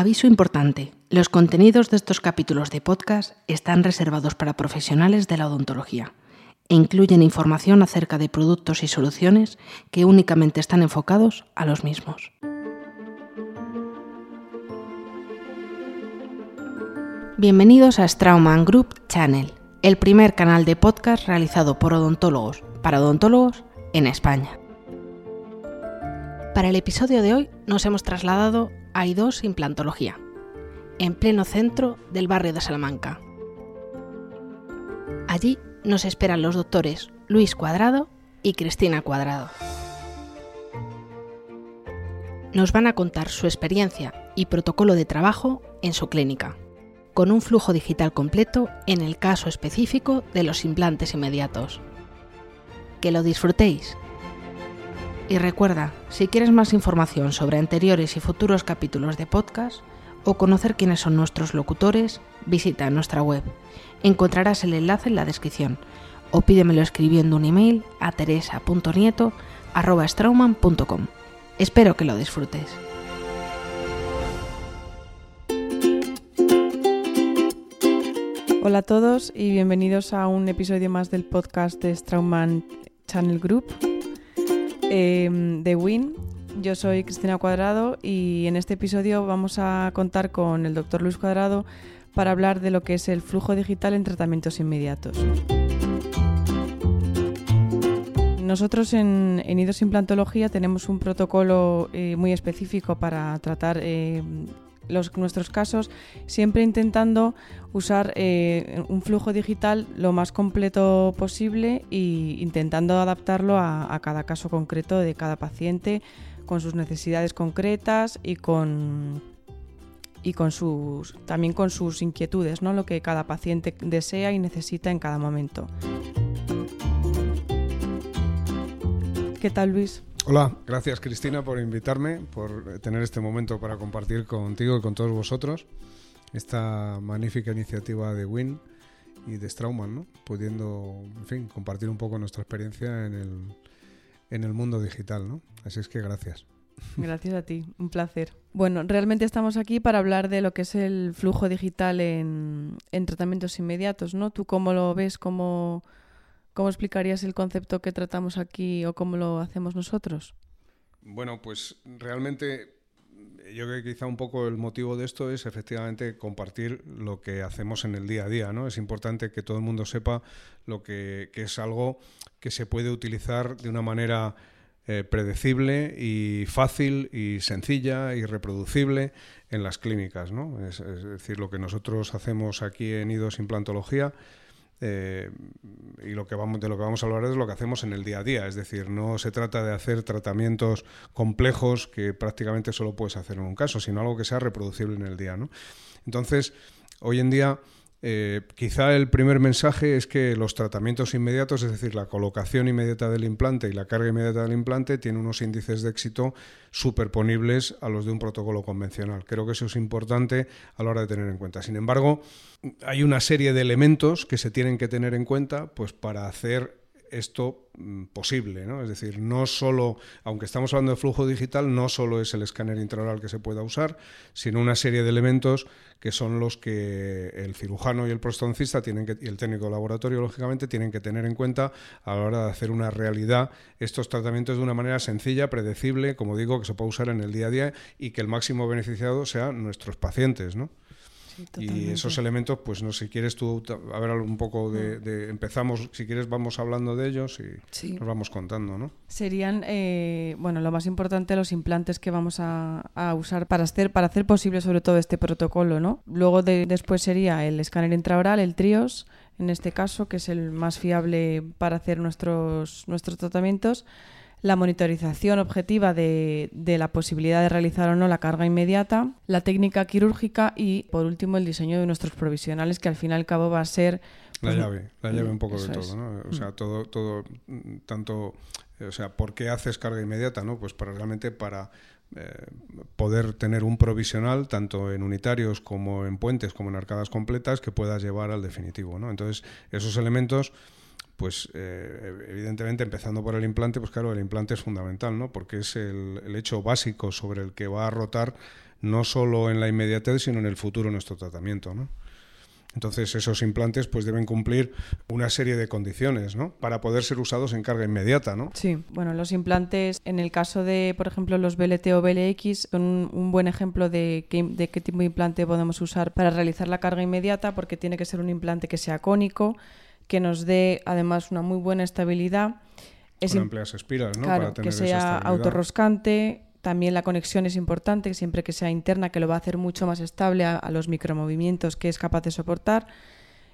Aviso importante. Los contenidos de estos capítulos de podcast están reservados para profesionales de la odontología e incluyen información acerca de productos y soluciones que únicamente están enfocados a los mismos. Bienvenidos a Straumann Group Channel, el primer canal de podcast realizado por odontólogos para odontólogos en España. Para el episodio de hoy nos hemos trasladado a I2 Implantología, en pleno centro del barrio de Salamanca. Allí nos esperan los doctores Luis Cuadrado y Cristina Cuadrado. Nos van a contar su experiencia y protocolo de trabajo en su clínica, con un flujo digital completo en el caso específico de los implantes inmediatos. Que lo disfrutéis. Y recuerda, si quieres más información sobre anteriores y futuros capítulos de podcast o conocer quiénes son nuestros locutores, visita nuestra web. Encontrarás el enlace en la descripción o pídemelo escribiendo un email a teresa.nieto.strauman.com. Espero que lo disfrutes. Hola a todos y bienvenidos a un episodio más del podcast de Strauman Channel Group Em, de Win. Yo soy Cristina Cuadrado y en este episodio vamos a contar con el doctor Luis Cuadrado para hablar de lo que es el flujo digital en tratamientos inmediatos. Nosotros en, en Implantología tenemos un protocolo eh, muy específico para tratar eh, los, nuestros casos, siempre intentando usar eh, un flujo digital lo más completo posible e intentando adaptarlo a, cada caso concreto de cada paciente con sus necesidades concretas y con y con sus también con sus inquietudes, ¿no? Lo que cada paciente desea y necesita en cada momento. ¿Qué tal, Luis? Hola, gracias Cristina por invitarme, por tener este momento para compartir contigo y con todos vosotros esta magnífica iniciativa de WIN y de Strauman, ¿no? pudiendo, en fin, compartir un poco nuestra experiencia en el, en el mundo digital. ¿no? Así es que gracias. Gracias a ti, un placer. Bueno, realmente estamos aquí para hablar de lo que es el flujo digital en, en tratamientos inmediatos, ¿no? ¿Tú cómo lo ves? ¿Cómo, ¿Cómo explicarías el concepto que tratamos aquí o cómo lo hacemos nosotros? Bueno, pues realmente yo creo que quizá un poco el motivo de esto es efectivamente compartir lo que hacemos en el día a día, ¿no? Es importante que todo el mundo sepa lo que, es algo que se puede utilizar de una manera eh, predecible y fácil y sencilla y reproducible en las clínicas, ¿no? Es, es decir, lo que nosotros hacemos aquí en IDOS Implantología eh, y lo que vamos, de lo que vamos a hablar es lo que hacemos en el día a día. Es decir, no se trata de hacer tratamientos complejos que prácticamente solo puedes hacer en un caso, sino algo que sea reproducible en el día. ¿no? Entonces, hoy en día eh, quizá el primer mensaje es que los tratamientos inmediatos, es decir, la colocación inmediata del implante y la carga inmediata del implante, tienen unos índices de éxito superponibles a los de un protocolo convencional. Creo que eso es importante a la hora de tener en cuenta. Sin embargo, hay una serie de elementos que se tienen que tener en cuenta pues, para hacer esto mm, posible, ¿no? Es decir, no solo, aunque estamos hablando de flujo digital, no solo es el escáner intraoral que se pueda usar, sino una serie de elementos que son los que el cirujano y el prostoncista tienen que, y el técnico de laboratorio, lógicamente, tienen que tener en cuenta a la hora de hacer una realidad estos tratamientos de una manera sencilla, predecible, como digo, que se pueda usar en el día a día y que el máximo beneficiado sean nuestros pacientes, ¿no? Y esos elementos, pues no sé, si quieres tú, a ver un poco de, empezamos, si quieres vamos hablando de ellos y nos vamos contando, ¿no? Serían, eh, bueno, lo más importante, los implantes que vamos a, usar para hacer, para hacer posible sobre todo este protocolo, ¿no? Luego después sería el escáner intraoral, el TRIOS, en este caso, que es el más fiable para hacer nuestros, nuestros tratamientos la monitorización objetiva de, la posibilidad de realizar o no la carga inmediata, la técnica quirúrgica y, por último, el diseño de nuestros provisionales, que al fin y al cabo va a ser... la pues, llave, la llave un poco de todo, ¿no? O sea, mm. todo, todo, tanto, o sea, ¿por qué haces carga inmediata, no? Pues para realmente para eh, poder tener un provisional tanto en unitarios como en puentes como en arcadas completas que puedas llevar al definitivo, ¿no? Entonces, esos elementos pues eh, evidentemente empezando por el implante, pues claro, el implante es fundamental, ¿no? Porque es el, hecho básico sobre el que va a rotar no solo en la inmediatez, sino en el futuro nuestro tratamiento. ¿no? Entonces esos implantes pues deben cumplir una serie de condiciones, ¿no? Para poder ser usados en carga inmediata, ¿no? Sí, bueno, los implantes, en el caso de, por ejemplo, los BLT o BLX, son un, buen ejemplo de, de qué tipo de implante podemos usar para realizar la carga inmediata, porque tiene que ser un implante que sea cónico, que nos dé además una muy buena estabilidad. Es Con amplias espiras, ¿no? Claro, que sea autorroscante, también la conexión es importante, siempre que sea interna, que lo va a hacer mucho más estable a, los micromovimientos que es capaz de soportar.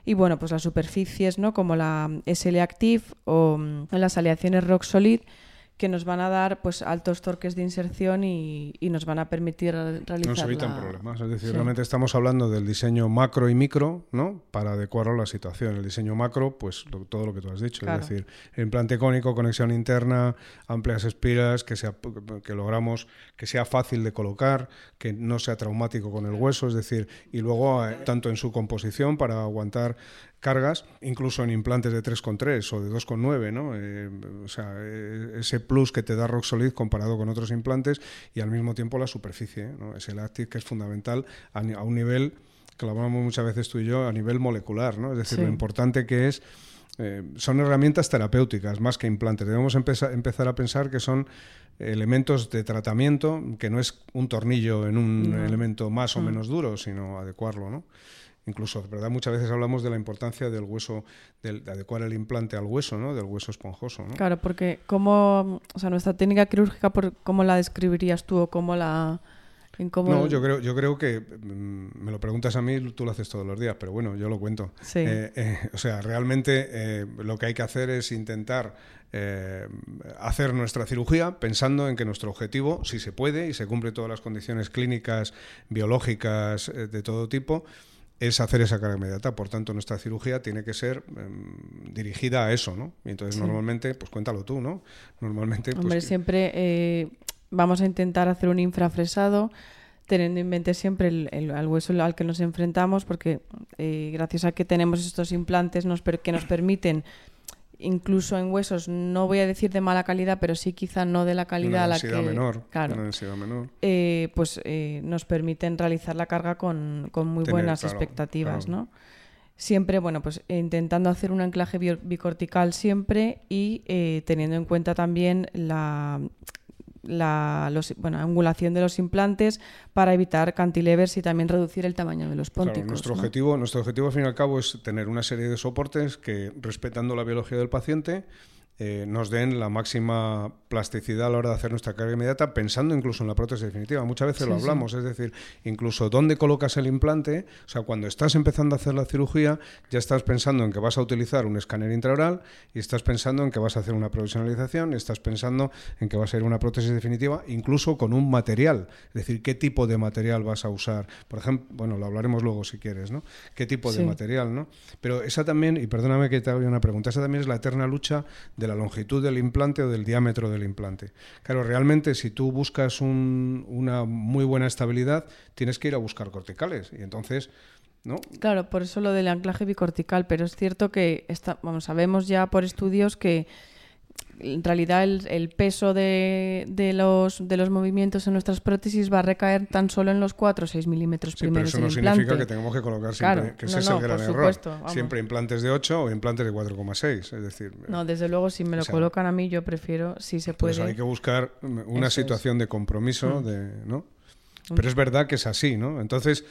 Y bueno, pues las superficies, ¿no? Como la SL Active o mm, las aleaciones Rock Solid, que nos van a dar pues altos torques de inserción y, nos van a permitir realizar nos evitan problemas es decir realmente estamos hablando del diseño macro y micro no para adecuarlo a la situación. El diseño macro pues todo lo que tú has dicho es decir implante cónico conexión interna amplias espiras que sea que logramos que sea fácil de colocar que no sea traumático con el hueso es decir y luego eh, tanto en su composición para aguantar cargas, incluso en implantes de 3,3 o de 2,9, ¿no? Eh, o sea, eh, ese plus que te da Roxolid comparado con otros implantes y al mismo tiempo la superficie, ¿no? Es el Active que es fundamental a, un nivel que lo hablamos muchas veces tú y yo, a nivel molecular, ¿no? Es decir, lo importante que es eh, son herramientas terapéuticas más que implantes. Debemos empezar, empezar a pensar que son elementos de tratamiento, que no es un tornillo en un elemento más o mm. menos duro, sino adecuarlo, ¿no? Incluso, ¿verdad? Muchas veces hablamos de la importancia del hueso, de adecuar el implante al hueso, ¿no? Del hueso esponjoso, ¿no? Claro, porque ¿cómo, o sea, nuestra técnica quirúrgica, ¿cómo la describirías tú o cómo la... No, yo creo, yo creo que mm, me lo preguntas a mí, tú lo haces todos los días, pero bueno, yo lo cuento. Sí. Eh, eh, o sea, realmente eh, lo que hay que hacer es intentar hacer nuestra cirugía pensando en que nuestro objetivo, si se puede y se cumple todas las condiciones clínicas, biológicas, de todo tipo, es hacer esa carga inmediata. Por tanto, nuestra cirugía tiene que ser em, dirigida a eso, ¿no? Y entonces, normalmente, pues cuéntalo tú, ¿no? Normalmente. Pues, Hombre, siempre eh, vamos a intentar hacer un infrafresado teniendo en mente siempre el, hueso al que nos enfrentamos, porque eh, gracias a que tenemos estos implantes nos que nos permiten incluso en huesos, no voy a decir de mala calidad, pero sí quizá no de la calidad a la que... Menor, claro, menor. Eh, pues eh, nos permiten realizar la carga con, muy buenas expectativas, ¿no? Siempre, bueno, pues intentando hacer un anclaje bicortical siempre y eh, teniendo en cuenta también la, la bueno, angulación de los implantes para evitar cantilevers y también reducir el tamaño de los pónticos. nuestro, objetivo, nuestro objetivo, al fin y al cabo, es tener una serie de soportes que, respetando la biología del paciente, eh, nos den la máxima plasticidad a la hora de hacer nuestra carga inmediata, pensando incluso en la prótesis definitiva. Muchas veces lo hablamos, es decir, incluso dónde colocas el implante, o sea, cuando estás empezando a hacer la cirugía, ya estás pensando en que vas a utilizar un escáner intraoral y estás pensando en que vas a hacer una provisionalización y estás pensando en que va a ser una prótesis definitiva, incluso con un material, es decir, qué tipo de material vas a usar. Por ejemplo, bueno, lo hablaremos luego si quieres, ¿no? ¿Qué tipo de material, ¿no? Pero esa también, y perdóname que te haga una pregunta, esa también es la eterna lucha de la longitud del implante o del diámetro del implante. Claro, realmente si tú buscas una muy buena estabilidad, tienes que ir a buscar corticales y entonces... ¿No? Claro, por eso lo del anclaje bicortical, pero es cierto que está, sabemos ya por estudios que en realidad el, peso de, los, de los movimientos en nuestras prótesis va a recaer tan solo en los 4 o 6 milímetros sí, primeros Pero eso no significa que tengamos que colocar siempre, que ese es el gran error. Siempre implantes de 8 o implantes de 4,6. Es decir, no, desde luego, si me lo colocan a mí, yo prefiero, si se puede. Pues hay que buscar una situación de compromiso, mm. de, ¿no? Pero es verdad que es así, ¿no? Entonces,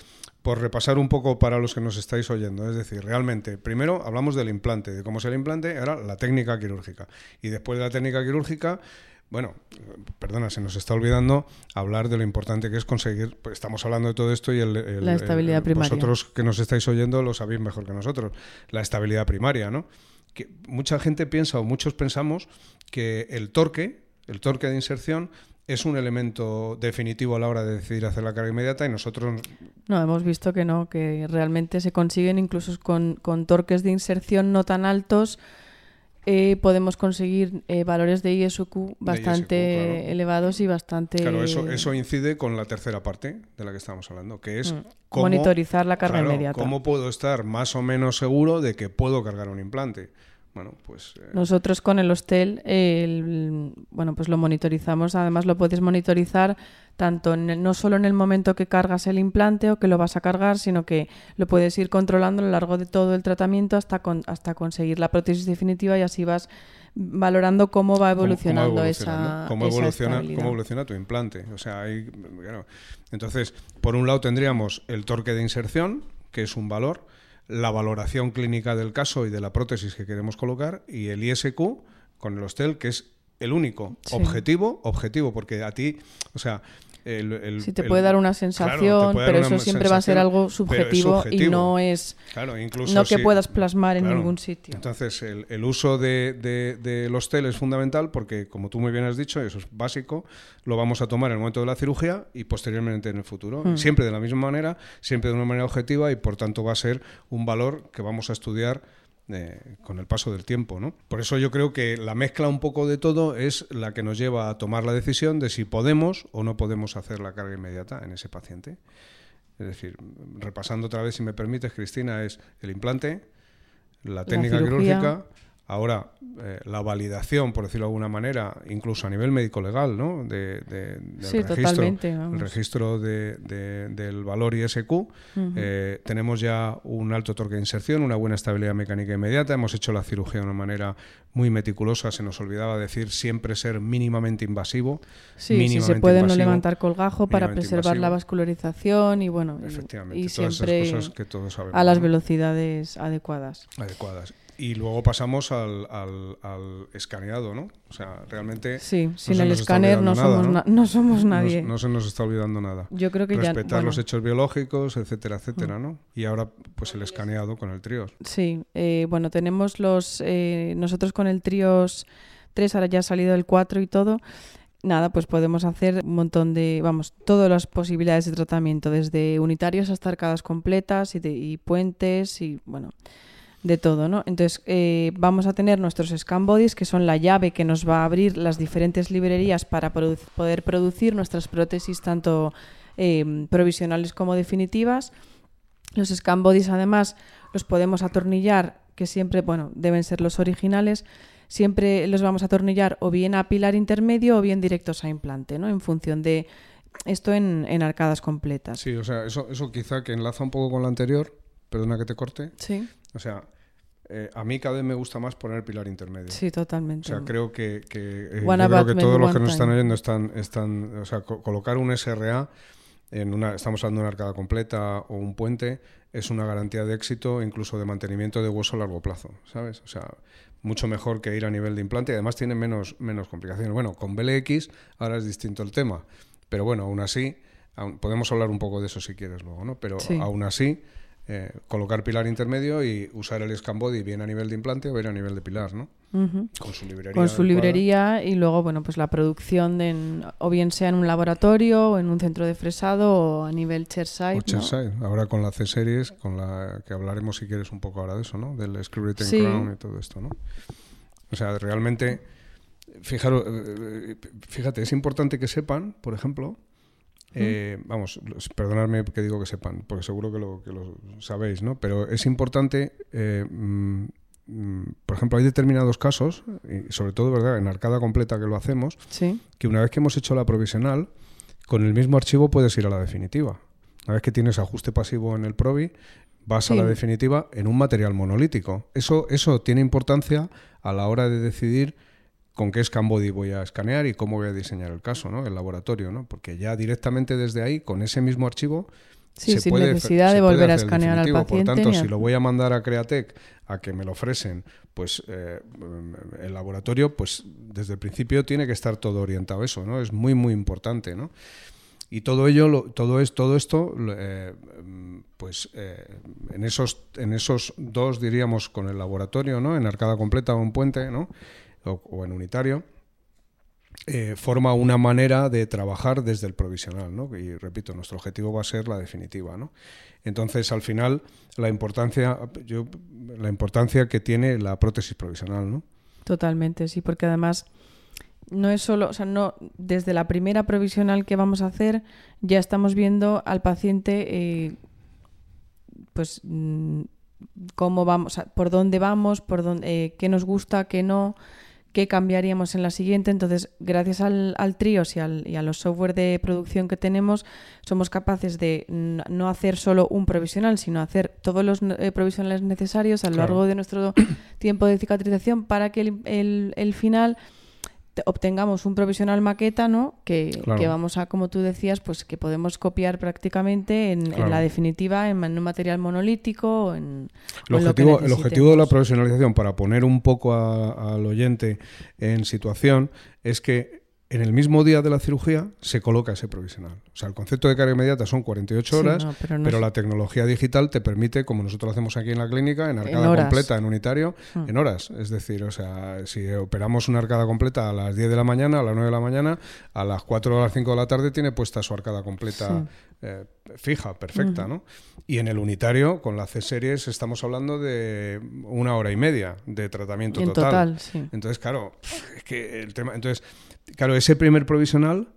por repasar un poco para los que nos estáis oyendo. Es decir, realmente, primero hablamos del implante, de cómo es el implante, ahora la técnica quirúrgica. Y después de la técnica quirúrgica, bueno, perdona, se nos está olvidando hablar de lo importante que es conseguir, pues estamos hablando de todo esto y el, la estabilidad primaria. Vosotros que nos estáis oyendo lo sabéis mejor que nosotros, la estabilidad primaria, ¿no? Que mucha gente piensa o muchos pensamos que el torque, el torque de inserción es un elemento definitivo a la hora de decidir hacer la carga inmediata y nosotros... No, hemos visto que no, que realmente se consiguen incluso con, torques de inserción no tan altos, eh, podemos conseguir eh, valores de ISQ bastante elevados y bastante... Claro, eso, eso incide con la tercera parte de la que estamos hablando, que es... Mm. monitorizar la carga inmediata. ¿Cómo puedo estar más o menos seguro de que puedo cargar un implante? Bueno, pues... Eh, Nosotros con el hostel, bueno, pues lo monitorizamos. Además lo puedes monitorizar tanto no solo en el momento que cargas el implante o que lo vas a cargar, sino que lo puedes ir controlando a lo largo de todo el tratamiento hasta, hasta conseguir la prótesis definitiva y así vas valorando cómo va evolucionando esa, cómo evoluciona, cómo evoluciona tu implante. O sea, entonces, por un lado tendríamos el torque de inserción, que es un valor, la valoración clínica del caso y de la prótesis que queremos colocar y el ISQ con el hostel, que es el único objetivo, objetivo, porque a ti, o sea, el, sí, te puede dar una sensación, pero eso siempre va a ser algo subjetivo, y no es no que puedas plasmar en ningún sitio. Entonces, el, uso de, de, los TEL es fundamental porque, como tú muy bien has dicho, eso es básico, lo vamos a tomar en el momento de la cirugía y posteriormente en el futuro. Hmm. Siempre de la misma manera, siempre de una manera objetiva y, por tanto, va a ser un valor que vamos a estudiar eh, con el paso del tiempo. ¿no? Por eso yo creo que la mezcla un poco de todo es la que nos lleva a tomar la decisión de si podemos o no podemos hacer la carga inmediata en ese paciente. Es decir, repasando otra vez, si me permites, Cristina, es el implante, la técnica quirúrgica, Ahora, eh, la validación, por decirlo de alguna manera, incluso a nivel médico-legal, ¿no? De, del registro, el registro del valor ISQ. Eh, tenemos ya un alto torque de inserción, una buena estabilidad mecánica inmediata. Hemos hecho la cirugía de una manera muy meticulosa. Se nos olvidaba decir siempre ser mínimamente invasivo. Sí, si se puede no levantar colgajo para preservar la vascularización y bueno, y, siempre a las velocidades adecuadas. Adecuadas. Y luego pasamos al, al, escaneado, ¿no? O sea, realmente... Sí, sin el escáner no somos, ¿no? somos nadie. No, se nos está olvidando nada. Yo creo que Respetar los hechos biológicos, etcétera, etcétera, mm. ¿no? Y ahora, pues el escaneado con el TRIOS. Sí, eh, bueno, tenemos los... Eh, nosotros con el TRIOS 3, ahora ya ha salido el 4 y todo nada, pues podemos hacer un montón de, vamos, todas las posibilidades de tratamiento, desde unitarios hasta arcadas completas y, y puentes y, bueno, de todo, ¿no? Entonces, eh, vamos a tener nuestros scan bodies, que son la llave que nos va a abrir las diferentes librerías para poder producir nuestras prótesis, tanto em, provisionales como definitivas. Los scan bodies, además, los podemos atornillar, que siempre, bueno, deben ser los originales, siempre los vamos a atornillar o bien a pilar intermedio o bien directos a implante, ¿no? En función de esto en, en arcadas completas. Sí, o sea, eso, eso quizá que enlaza un poco con lo anterior, perdona que te corte. Sí. O sea, eh, a mí cada vez me gusta más poner pilar intermedio. Sí, totalmente. O sea, creo que, que, eh, creo que todos los que nos están oyendo están, están o sea, colocar un SRA en una, estamos hablando de una arcada completa o un puente, es una garantía de éxito, incluso de mantenimiento de hueso a largo plazo, ¿sabes? O sea, mucho mejor que ir a nivel de implante y además tiene menos, menos complicaciones. Bueno, con BLX ahora es distinto el tema, pero bueno, aún así, podemos hablar un poco de eso si quieres luego, ¿no? Pero aún así eh, colocar pilar intermedio y usar el scan body bien a nivel de implante o bien a nivel de pilar, ¿no? Con su librería. Con su librería y luego, bueno, pues la producción de o bien sea en un laboratorio o en un centro de fresado o a nivel chairside. O Ahora con la C-Series, con la que hablaremos si quieres un poco ahora de eso, ¿no? Del screw crown y todo esto, ¿no? O sea, realmente, fijaros, eh, eh, fíjate, es importante que sepan, por ejemplo, eh, vamos, perdonadme que digo que sepan, porque seguro que lo, que lo sabéis, ¿no? Pero es importante, eh, mm, mm, por ejemplo, hay determinados casos, y sobre todo, ¿verdad?, en arcada completa que lo hacemos, que una vez que hemos hecho la provisional, con el mismo archivo puedes ir a la definitiva. Una vez que tienes ajuste pasivo en el Provi, vas a la definitiva en un material monolítico. Eso, eso tiene importancia a la hora de decidir con qué scan body voy a escanear y cómo voy a diseñar el caso, ¿no? El laboratorio, ¿no? Porque ya directamente desde ahí, con ese mismo archivo, sí, sin necesidad de volver a escanear al paciente. Por tanto, si lo voy a mandar a Createc a que me lo ofrecen, pues eh, el laboratorio, pues desde el principio tiene que estar todo orientado a eso, ¿no? Es muy, muy importante, ¿no? Y todo ello, todo, es, todo esto, eh, pues eh, en, esos, en esos dos, diríamos, con el laboratorio, ¿no? En arcada completa o en puente, ¿no? O, en unitario, eh, forma una manera de trabajar desde el provisional, ¿no? Y repito, nuestro objetivo va a ser la definitiva, ¿no? Entonces, al final, la importancia, yo, la importancia que tiene la prótesis provisional, ¿no? Totalmente, sí, porque además no es solo, o sea, no, desde la primera provisional que vamos a hacer, ya estamos viendo al paciente, eh, pues mm, cómo vamos, por dónde vamos, por dónde, eh, qué nos gusta, qué no, qué cambiaríamos en la siguiente. Entonces, gracias al, al Trios y, al, y, a los software de producción que tenemos, somos capaces de no hacer solo un provisional, sino hacer todos los eh, provisionales necesarios a lo largo de nuestro tiempo de cicatrización para que el, el, el final obtengamos un provisional maqueta, ¿no? Que, vamos a, como tú decías, pues que podemos copiar prácticamente en, la definitiva en, un material monolítico. En, el, objetivo, el objetivo de la provisionalización, para poner un poco al oyente en situación, es que en el mismo día de la cirugía se coloca ese provisional. O sea, el concepto de carga inmediata son 48 horas, pero, la tecnología digital te permite, como nosotros lo hacemos aquí en la clínica, en arcada completa, en unitario, hmm. en horas. Es decir, o sea, si operamos una arcada completa a las 10 de la mañana, a las 9 de la mañana, a las 4 o a las 5 de la tarde tiene puesta su arcada completa eh, fija, perfecta, ¿no? Y en el unitario, con la C-Series, estamos hablando de una hora y media de tratamiento total. total sí. Entonces, claro, es que el tema... Entonces, Claro, ese primer provisional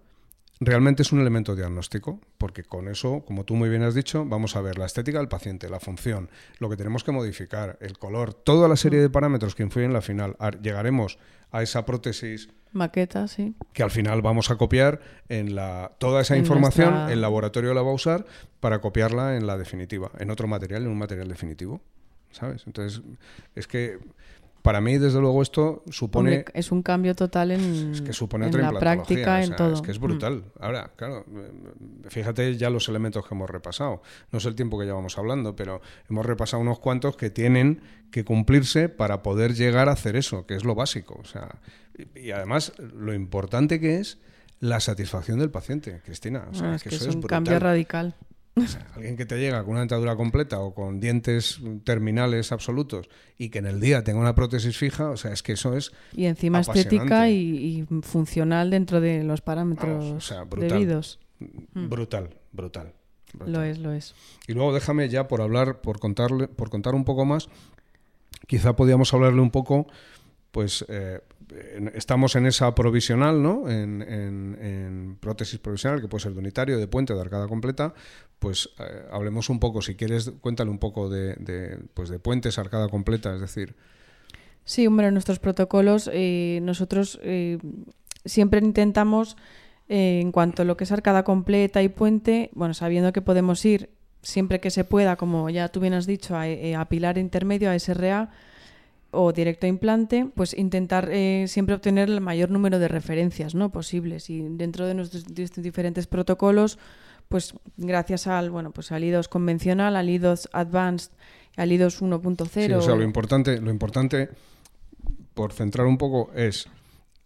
realmente es un elemento diagnóstico, porque con eso, como tú muy bien has dicho, vamos a ver la estética del paciente, la función, lo que tenemos que modificar, el color, toda la serie de parámetros que influyen en la final. Llegaremos a esa prótesis maqueta, sí. Que al final vamos a copiar en la toda esa información, el laboratorio la va a usar para copiarla en la definitiva, en otro material, en un material definitivo, ¿sabes? Entonces, es que para mí, desde luego, esto supone... es un cambio total en, la práctica, en todo. Es que es brutal. Mm. Ahora, claro, fíjate ya los elementos que hemos repasado. No sé el tiempo que llevamos hablando, pero hemos repasado unos cuantos que tienen que cumplirse para poder llegar a hacer eso, que es lo básico. O sea, y, además, lo importante que es la satisfacción del paciente, Cristina. Ah, es que, eso es un cambio radical alguien que te llega con una dentadura completa o con dientes terminales absolutos y que en el día tenga una prótesis fija, o sea, es que eso es. Y encima estética y, funcional dentro de los parámetros debidos. Mm. Brutal, brutal, Lo es, lo es. Y luego déjame ya por hablar, por contarle, por contar un poco más, quizá podíamos hablarle un poco, pues. Eh, estamos en esa provisional, ¿no? En, prótesis provisional, que puede ser de unitario, de puente, de arcada completa, pues eh, hablemos un poco, si quieres, cuéntale un poco de, pues de puentes, arcada completa, es decir... Sí, hombre, nuestros protocolos, eh, nosotros eh, siempre intentamos, en cuanto a lo que es arcada completa y puente, bueno, sabiendo que podemos ir siempre que se pueda, como ya tú bien has dicho, a, a pilar intermedio, a SRA, o directo a implante, pues intentar eh, siempre obtener el mayor número de referencias ¿no? posibles. Y dentro de nuestros diferentes protocolos, pues gracias al, bueno, pues al IDOS convencional, al IDOS Advanced, al IDOS 1.0. Sí, o sea, lo importante, lo importante, por centrar un poco, es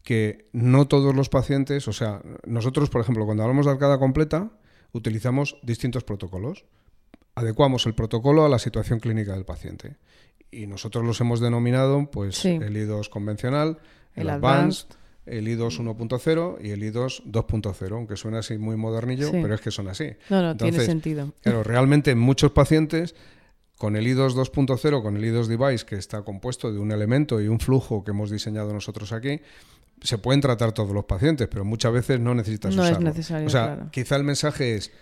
que no todos los pacientes, o sea, nosotros, por ejemplo, cuando hablamos de arcada completa, utilizamos distintos protocolos. Adecuamos el protocolo a la situación clínica del paciente y nosotros los hemos denominado pues el I2 convencional, el, Advanced, el I2 1.0 y el I2 2.0, aunque suena así muy modernillo, pero es que son así. No, no, tiene sentido. Claro, realmente muchos pacientes con el I2 2.0, con el I2 device que está compuesto de un elemento y un flujo que hemos diseñado nosotros aquí, se pueden tratar todos los pacientes, pero muchas veces no necesitas no usarlo. Es necesario, o sea, quizá el mensaje es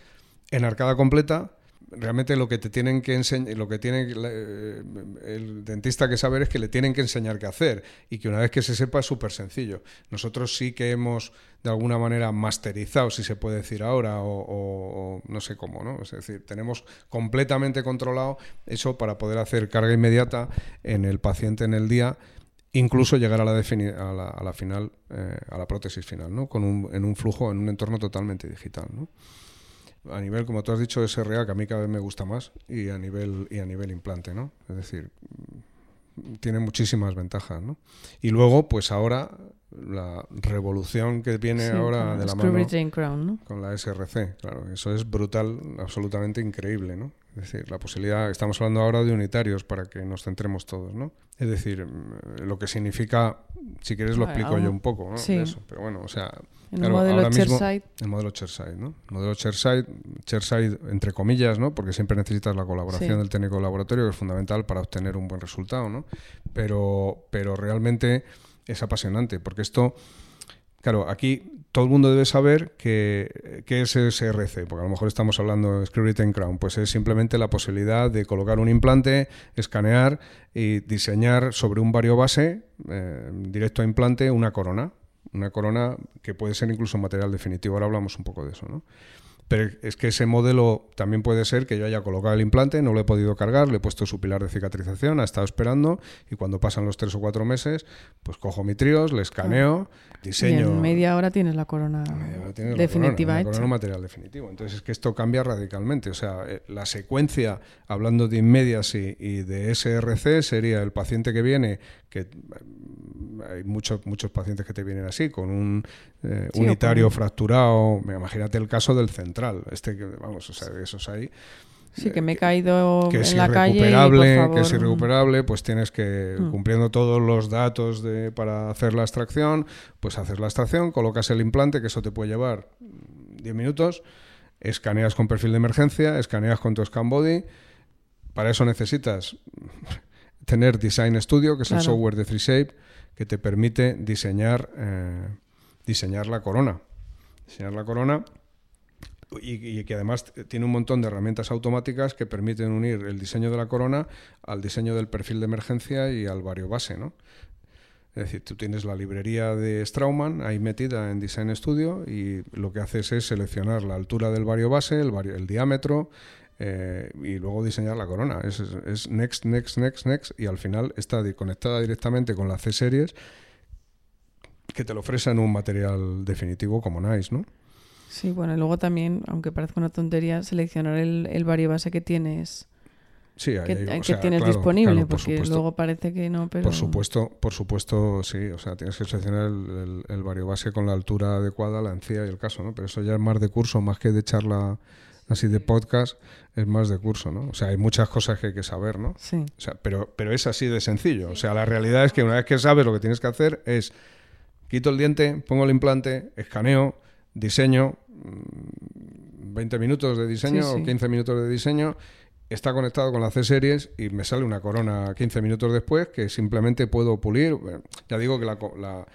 en arcada completa realmente lo que te tienen que enseñar, lo que tiene eh, el dentista que saber es que le tienen que enseñar qué hacer y que una vez que se sepa es súper sencillo. Nosotros sí que hemos de alguna manera masterizado, si se puede decir ahora, o, no sé cómo, ¿no? Es decir, tenemos completamente controlado eso para poder hacer carga inmediata en el paciente en el día incluso llegar a la, a a la final, eh, a la prótesis final, ¿no? Con un, en un flujo, en un entorno totalmente digital, ¿no? A nivel, como tú has dicho, SRA, que a mí cada vez me gusta más, y a nivel, y a nivel implante, ¿no? Es decir, tiene muchísimas ventajas, ¿no? Y luego, pues ahora, la revolución que viene ahora de la mano con la SRC, claro, eso es brutal, absolutamente increíble, ¿no? Es decir, la posibilidad, estamos hablando ahora de unitarios para que nos centremos todos, ¿no? Es decir, lo que significa, si quieres lo explico yo un poco, ¿no? eso, pero bueno, o sea, el modelo Chairside. El modelo Chairside, ¿no? El modelo Chairside, Chairside entre comillas, ¿no? Porque siempre necesitas la colaboración del técnico de laboratorio, que es fundamental para obtener un buen resultado, ¿no? Pero, pero realmente es apasionante, porque esto Claro, aquí todo el mundo debe saber qué es SRC, porque a lo mejor estamos hablando de Screw Crown, pues es simplemente la posibilidad de colocar un implante, escanear y diseñar sobre un vario base eh, directo a implante una corona, una corona que puede ser incluso material definitivo. Ahora hablamos un poco de eso, ¿no? Pero es que ese modelo también puede ser que yo haya colocado el implante, no lo he podido cargar, le he puesto su pilar de cicatrización, ha estado esperando y cuando pasan los tres o cuatro meses, pues cojo mi tríos, le escaneo, diseño. Y en media hora tienes la corona definitiva la corona, material definitivo. Entonces es que esto cambia radicalmente. O sea, eh, la secuencia, hablando de inmedias y, y de SRC, sería el paciente que viene, que hay muchos, muchos pacientes que te vienen así, con un eh, unitario fracturado. Imagínate el caso del central, este que, vamos, o sea, esos ahí. Sí, que me he caído que en la calle. Que es irrecuperable, pues tienes que, mm. cumpliendo todos los datos de, para hacer la extracción, pues haces la extracción, colocas el implante, que eso te puede llevar 10 minutos, escaneas con perfil de emergencia, escaneas con tu scan body. Para eso necesitas tener Design Studio, que es el software de FreeShape que te permite diseñar, eh, diseñar la corona. Diseñar la corona y, que además tiene un montón de herramientas automáticas que permiten unir el diseño de la corona al diseño del perfil de emergencia y al vario base, ¿no? Es decir, tú tienes la librería de Strauman ahí metida en Design Studio y lo que haces es seleccionar la altura del vario base, el, el diámetro, eh, y luego diseñar la corona. Es, next, next, next, next y al final está conectada directamente con la C-Series que te lo ofrecen un material definitivo como Nice, ¿no? Sí, bueno, y luego también, aunque parezca una tontería, seleccionar el, el vario base que tienes Sí, que, tienes disponible, porque luego parece que no, pero... Por supuesto, por supuesto, sí, o sea, tienes que seleccionar el, el, vario base con la altura adecuada, la encía y el caso, ¿no? Pero eso ya es más de curso, más que de charla así de podcast, es más de curso, ¿no? O sea, hay muchas cosas que hay que saber, ¿no? Sí. O sea, pero, pero es así de sencillo. O sea, la realidad es que una vez que sabes lo que tienes que hacer es quito el diente, pongo el implante, escaneo, diseño, 20 mm, minutos de diseño o 15 minutos de diseño, está conectado con la C-Series y me sale una corona 15 minutos después que simplemente puedo pulir. Ya digo que la la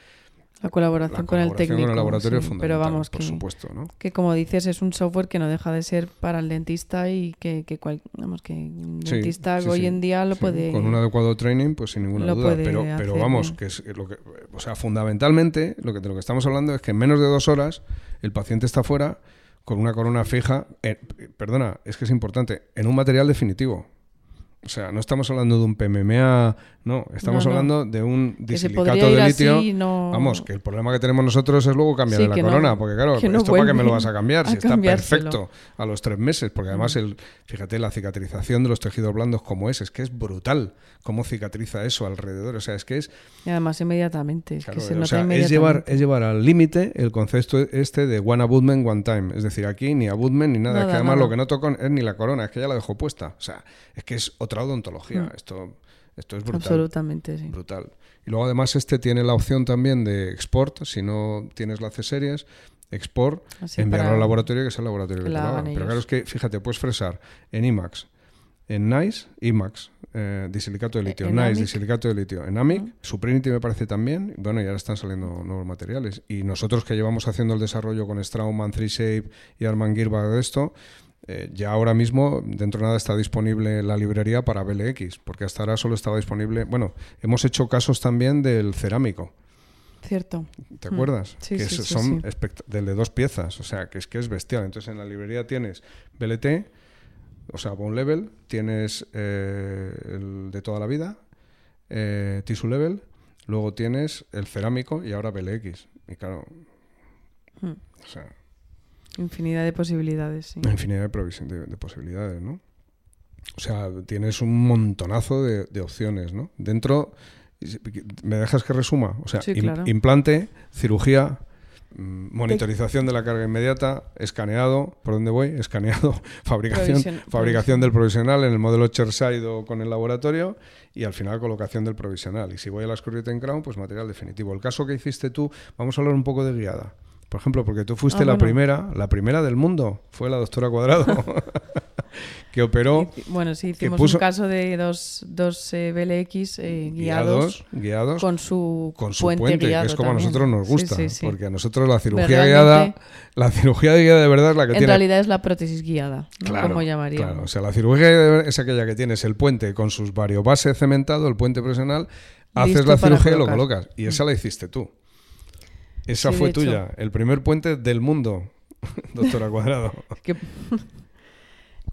colaboración, con el técnico. Con el laboratorio es pero vamos, por que, supuesto, ¿no? Que como dices, es un software que no deja de ser para el dentista y que, que vamos, que un dentista hoy en día lo puede. Con un adecuado training, pues sin ninguna duda. Pero, pero vamos, que es lo que. O sea, fundamentalmente, lo que, de lo que estamos hablando es que en menos de dos horas el paciente está fuera con una corona fija. perdona, es que es importante, en un material definitivo. O sea, no estamos hablando de un PMMA, no, estamos hablando de un disilicato de litio. Vamos, que el problema que tenemos nosotros es luego cambiar la corona, porque claro, esto para qué me lo vas a cambiar si está perfecto a los tres meses, porque además el, fíjate la cicatrización de los tejidos blandos como es, es que es brutal cómo cicatriza eso alrededor, o sea, es que es y además inmediatamente, es, que se o sea, es llevar es llevar al límite el concepto este de one abutment one time, es decir, aquí ni abutment ni nada, es que además lo que no toco es ni la corona, es que ya la dejo puesta, o sea, es que es otra odontología. Mm. Esto, esto es brutal. Absolutamente, sí. Brutal. Y luego además este tiene la opción también de export, si no tienes la C-Series, export, enviarlo al laboratorio que es el laboratorio que, haga. Pero claro, es que, fíjate, puedes fresar en IMAX, en NICE, IMAX, eh, disilicato de litio, NICE, disilicato de litio, en AMIC, Suprinity me parece también, bueno, ya están saliendo nuevos materiales. Y nosotros que llevamos haciendo el desarrollo con Straumann, 3Shape y Arman Girba de esto, eh, ya ahora mismo, dentro de nada, está disponible la librería para BLX, porque hasta ahora solo estaba disponible. Bueno, hemos hecho casos también del cerámico. Cierto. ¿Te acuerdas? Sí, que son del de dos piezas, o sea, que es que es bestial. Entonces en la librería tienes BLT, o sea, Bone Level, tienes eh, el de toda la vida, eh, Tissue Level, luego tienes el cerámico y ahora BLX. Y claro, hmm. o sea, Infinidad de posibilidades, sí. Infinidad de, de, posibilidades, ¿no? O sea, tienes un montonazo de, opciones, ¿no? Dentro, ¿me dejas que resuma? O sea, implante, cirugía, mm, monitorización de la carga inmediata, escaneado, ¿por dónde voy? Escaneado, fabricación, fabricación del provisional en el modelo Cherside o con el laboratorio y al final colocación del provisional. Y si voy a la en Crown, pues material definitivo. El caso que hiciste tú, vamos a hablar un poco de guiada. Por ejemplo, porque tú fuiste ah, la primera, la primera del mundo, fue la doctora Cuadrado, que operó. bueno, sí, hicimos un caso de dos, dos eh, BLX eh, guiados, guiados, con su, con su puente, que es como a nosotros nos gusta, porque a nosotros la cirugía guiada, la cirugía guiada de verdad es la que tiene. En realidad es la prótesis guiada, como llamaríamos. Claro, o sea, la cirugía es aquella que tienes el puente con sus variobases cementado, el puente profesional, haces la cirugía y lo colocas. Y esa la hiciste tú. Esa fue tuya, el primer puente del mundo, doctora Cuadrado.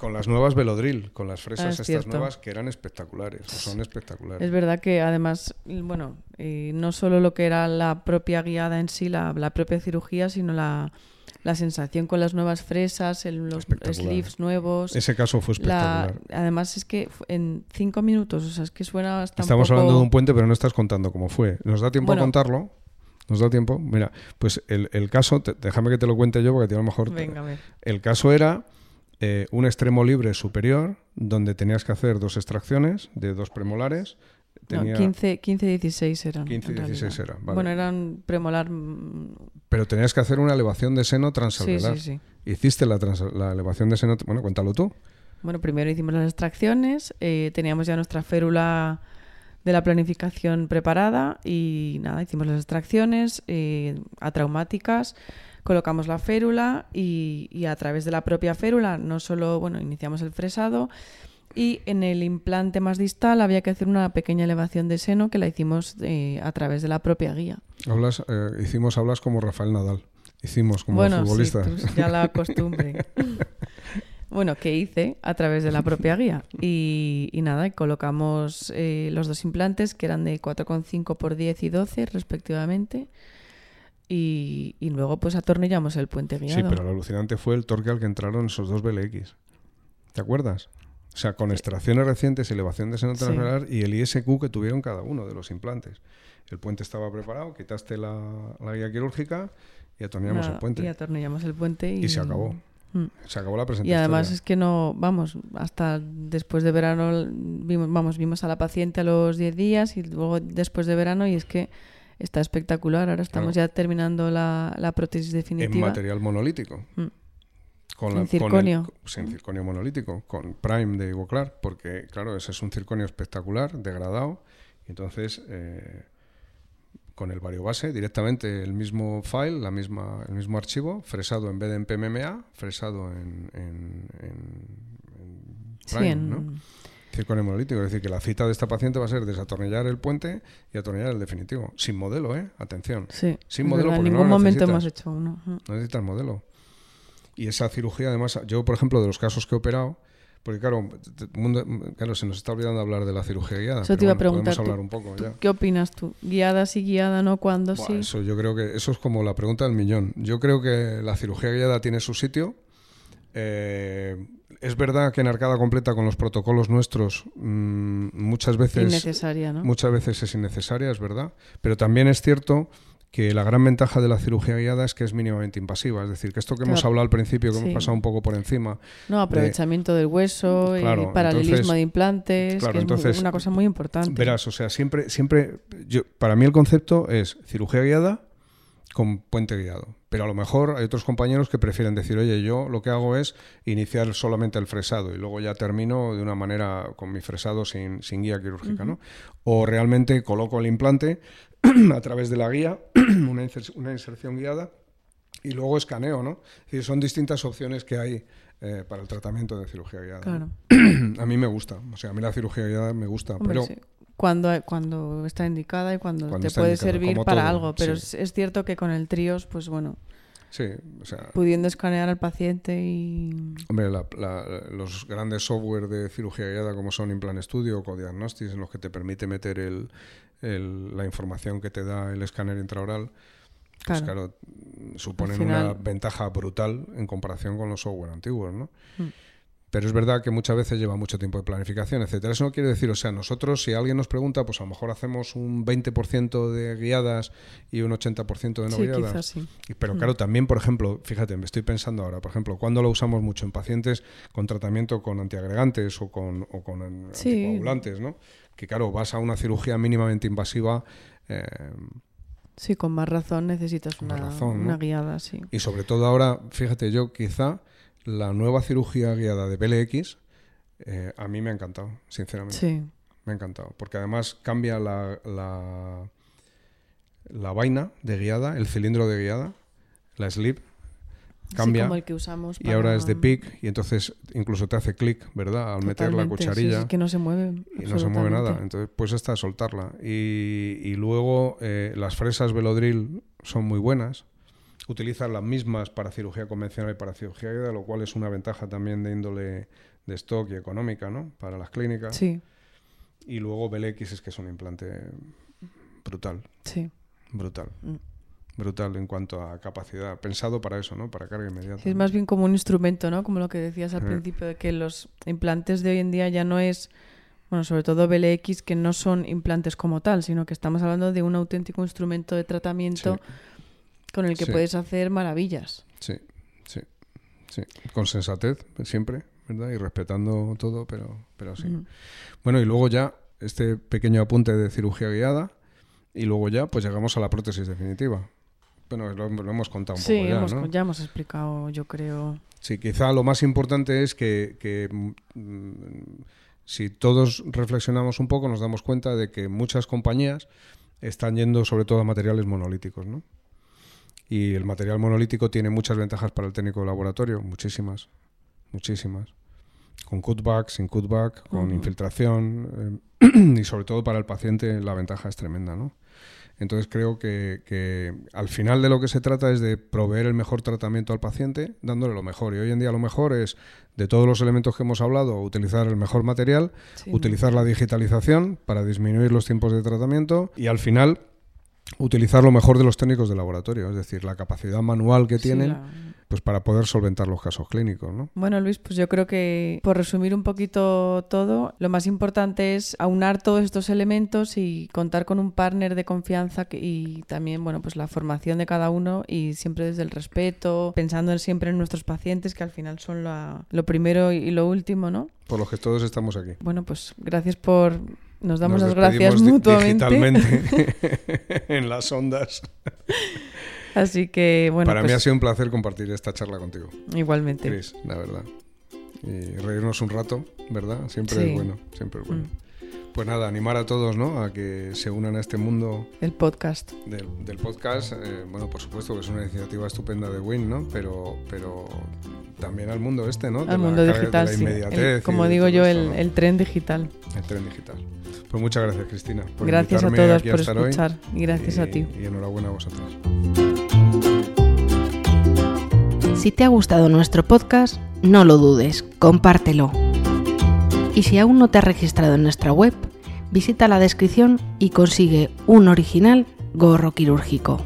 con las nuevas Velodril, con las fresas ah, estas nuevas que eran espectaculares, son espectaculares. Es verdad que además, bueno, eh, no solo lo que era la propia guiada en sí, la, propia cirugía, sino la, sensación con las nuevas fresas, los sleeves nuevos. Ese caso fue espectacular. además es que en cinco minutos, o sea, es que suena hasta Estamos hablando de un puente, pero no estás contando cómo fue. ¿Nos da tiempo a contarlo? ¿Nos da tiempo? Mira, pues el, el caso, déjame que te lo cuente yo porque a lo mejor... Venga, El caso era eh, un extremo libre superior donde tenías que hacer dos extracciones de dos premolares. Tenía... 15, 15, 16 eran. 15, 16 eran, Bueno, eran premolar. Mm, Pero tenías que hacer una elevación de seno transalveolar. Sí, sí, sí. Hiciste la, la elevación de seno. Bueno, cuéntalo tú. Bueno, primero hicimos las extracciones, eh, teníamos ya nuestra férula de la planificación preparada y nada, hicimos las extracciones eh, atraumáticas colocamos la férula y, a través de la propia férula no solo, bueno, iniciamos el fresado y en el implante más distal había que hacer una pequeña elevación de seno que la hicimos eh, a través de la propia guía. Hablas, eh, hicimos hablas como Rafael Nadal. Hicimos como bueno, futbolistas. Sí, ya la costumbre. bueno, que hice a través de la propia guía. Y, nada, colocamos eh, los dos implantes que eran de 4,5 por 10 y 12 respectivamente. Y, luego pues atornillamos el puente guiado. Sí, pero lo alucinante fue el torque al que entraron esos dos BLX. ¿Te acuerdas? O sea, con extracciones recientes, elevación de seno transversal y el ISQ que tuvieron cada uno de los implantes. El puente estaba preparado, quitaste la, guía quirúrgica y atornillamos el puente. Y atornillamos el puente y... se acabó. Mm. Se acabó la presentación. Y además es que no, vamos, hasta después de verano, vimos, vamos, vimos a la paciente a los 10 días y luego después de verano y es que está espectacular. Ahora estamos ya terminando la, la, prótesis definitiva. En material monolítico. Mm. Con en circonio. en circonio monolítico, con Prime de Ivoclar, porque claro, ese es un circonio espectacular, degradado. Y entonces, eh, con el variobase, directamente el mismo file, la misma, el mismo archivo, fresado en vez de en PMMA, fresado en, en, Prime, ¿no? circonio monolítico. Es decir, que la cita de esta paciente va a ser desatornillar el puente y atornillar el definitivo. Sin modelo, ¿eh? Atención. Sí. Sin modelo, En ningún momento hemos hecho uno. No necesitas modelo. Y esa cirugía, además, yo, por ejemplo, de los casos que he operado, porque claro, claro, se nos está olvidando hablar de la cirugía guiada. Eso te iba a preguntar. Hablar un poco, ¿Qué opinas tú? ¿Guiada sí, guiada no? ¿Cuándo sí? Eso yo creo que eso es como la pregunta del millón. Yo creo que la cirugía guiada tiene su sitio. Eh, es verdad que en arcada completa con los protocolos nuestros mm, muchas veces innecesaria, ¿no? muchas veces es innecesaria, es verdad, pero también es cierto que la gran ventaja de la cirugía guiada es que es mínimamente invasiva, es decir, que esto que hemos hablado al principio, que hemos pasado un poco por encima. No, aprovechamiento del hueso, y paralelismo de implantes, que es una cosa muy importante. Verás, o sea, siempre, siempre, yo, para mí el concepto es cirugía guiada con puente guiado. Pero a lo mejor hay otros compañeros que prefieren decir, oye, yo lo que hago es iniciar solamente el fresado y luego ya termino de una manera con mi fresado sin, sin guía quirúrgica, ¿no? O realmente coloco el implante a través de la guía, una, inserción guiada, y luego escaneo, ¿no? Es decir, son distintas opciones que hay eh, para el tratamiento de cirugía guiada. Claro. a mí me gusta, o sea, a mí la cirugía guiada me gusta, pero cuando, cuando está indicada y cuando, te puede servir para algo. Pero es, cierto que con el tríos, pues bueno. Sí, o sea, pudiendo escanear al paciente y... Hombre, los grandes software de cirugía guiada como son Implant Studio o Codiagnostics, en los que te permite meter el, la información que te da el escáner intraoral, pues claro, suponen una ventaja brutal en comparación con los software antiguos, ¿no? Mm. Pero es verdad que muchas veces lleva mucho tiempo de planificación, etcétera. Eso no quiere decir, o sea, nosotros, si alguien nos pregunta, pues a lo mejor hacemos un 20% de guiadas y un 80% de no guiadas. sí. Pero mm. claro, también, por ejemplo, fíjate, me estoy pensando ahora, por ejemplo, cuando lo usamos mucho en pacientes con tratamiento con antiagregantes o con, o con anticoagulantes, ¿no? Que claro, vas a una cirugía mínimamente invasiva. Eh, sí, con más razón necesitas una, una guiada, sí. Y sobre todo ahora, fíjate, yo quizá la nueva cirugía guiada de BLX Eh, a mí me ha encantado, sinceramente. Sí. Me ha encantado. Porque además cambia la, la, la vaina de guiada, el cilindro de guiada, la slip, cambia. Sí, como el que usamos Y ahora es de para- pic y entonces incluso te hace clic, ¿verdad? Al meter la cucharilla sí, es que no se mueve. y no se mueve nada. Entonces, pues esta, soltarla. Y, y luego eh, las fresas Velodril son muy buenas. Utilizan las mismas para cirugía convencional y para cirugía guiada, lo cual es una ventaja también de índole de stock y económica, ¿no? Para las clínicas. Sí, Y luego BLX es que es un implante brutal, sí. brutal. Mm. Brutal en cuanto a capacidad. Pensado para eso, ¿no? Para carga inmediata. Sí, es más bien como un instrumento, ¿no? Como lo que decías al Eh. principio, de que los implantes de hoy en día ya no es, bueno, sobre todo BLX, que no son implantes como tal, sino que estamos hablando de un auténtico instrumento de tratamiento con el que Sí. puedes hacer maravillas. Sí, sí, sí. Con sensatez, siempre, ¿verdad? Y respetando todo, pero, pero sí. Mm. Bueno, y luego ya este pequeño apunte de cirugía guiada y luego ya pues llegamos a la prótesis definitiva. Bueno, lo, lo hemos contado un Sí, poco ya, hemos- ¿no? ya hemos explicado, yo creo. Sí, quizá lo más importante es que, que, mm, si todos reflexionamos un poco nos damos cuenta de que muchas compañías están yendo sobre todo a materiales monolíticos, ¿no? Y el material monolítico tiene muchas ventajas para el técnico de laboratorio, muchísimas, muchísimas. Con cutback, sin cutback, con infiltración eh, y sobre todo para el paciente la ventaja es tremenda, ¿no? Entonces creo que, que al final de lo que se trata es de proveer el mejor tratamiento al paciente dándole lo mejor. Y hoy en día lo mejor es, de todos los elementos que hemos hablado, utilizar el mejor material, Sí, utilizar la digitalización para disminuir los tiempos de tratamiento y al final utilizar lo mejor de los técnicos de laboratorio, es decir, la capacidad manual que sí, tienen la- pues para poder solventar los casos clínicos, ¿no? Bueno, Luis, pues yo creo que por resumir un poquito todo, lo más importante es aunar todos estos elementos y contar con un partner de confianza y también, bueno, pues la formación de cada uno y siempre desde el respeto, pensando en- siempre en nuestros pacientes, que al final son la- lo primero y lo último, ¿no? Por los que todos estamos aquí. Bueno, pues gracias por... Nos damos Nos las gracias mutuamente. digitalmente en las ondas. Así que, bueno, Para mí pues ha sido un placer compartir esta charla contigo, igualmente. Chris, la verdad. Y reírnos un rato, ¿verdad? Siempre Sí. es bueno, siempre es bueno. Mm, Pues nada, animar a todos, ¿no? A que se unan a este mundo el podcast. del, del podcast. Eh, bueno, por supuesto que es una iniciativa estupenda de Win, ¿no? Pero, pero también al mundo este, ¿no? Al mundo digital, de la sí. El- inmediatez y como digo yo, esto, el, ¿no? el tren digital. El tren digital. Pues muchas gracias, Cristina. por Gracias a todos aquí a por hoy. escuchar y gracias a ti. Y enhorabuena a vosotros. Si te ha gustado nuestro podcast, no lo dudes, compártelo. Y si aún no te has registrado en nuestra web, visita la descripción y consigue un original gorro quirúrgico.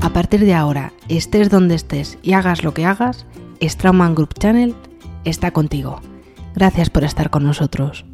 A partir de ahora, estés donde estés y hagas lo que hagas, Straumann Group Channel está contigo. Gracias por estar con nosotros.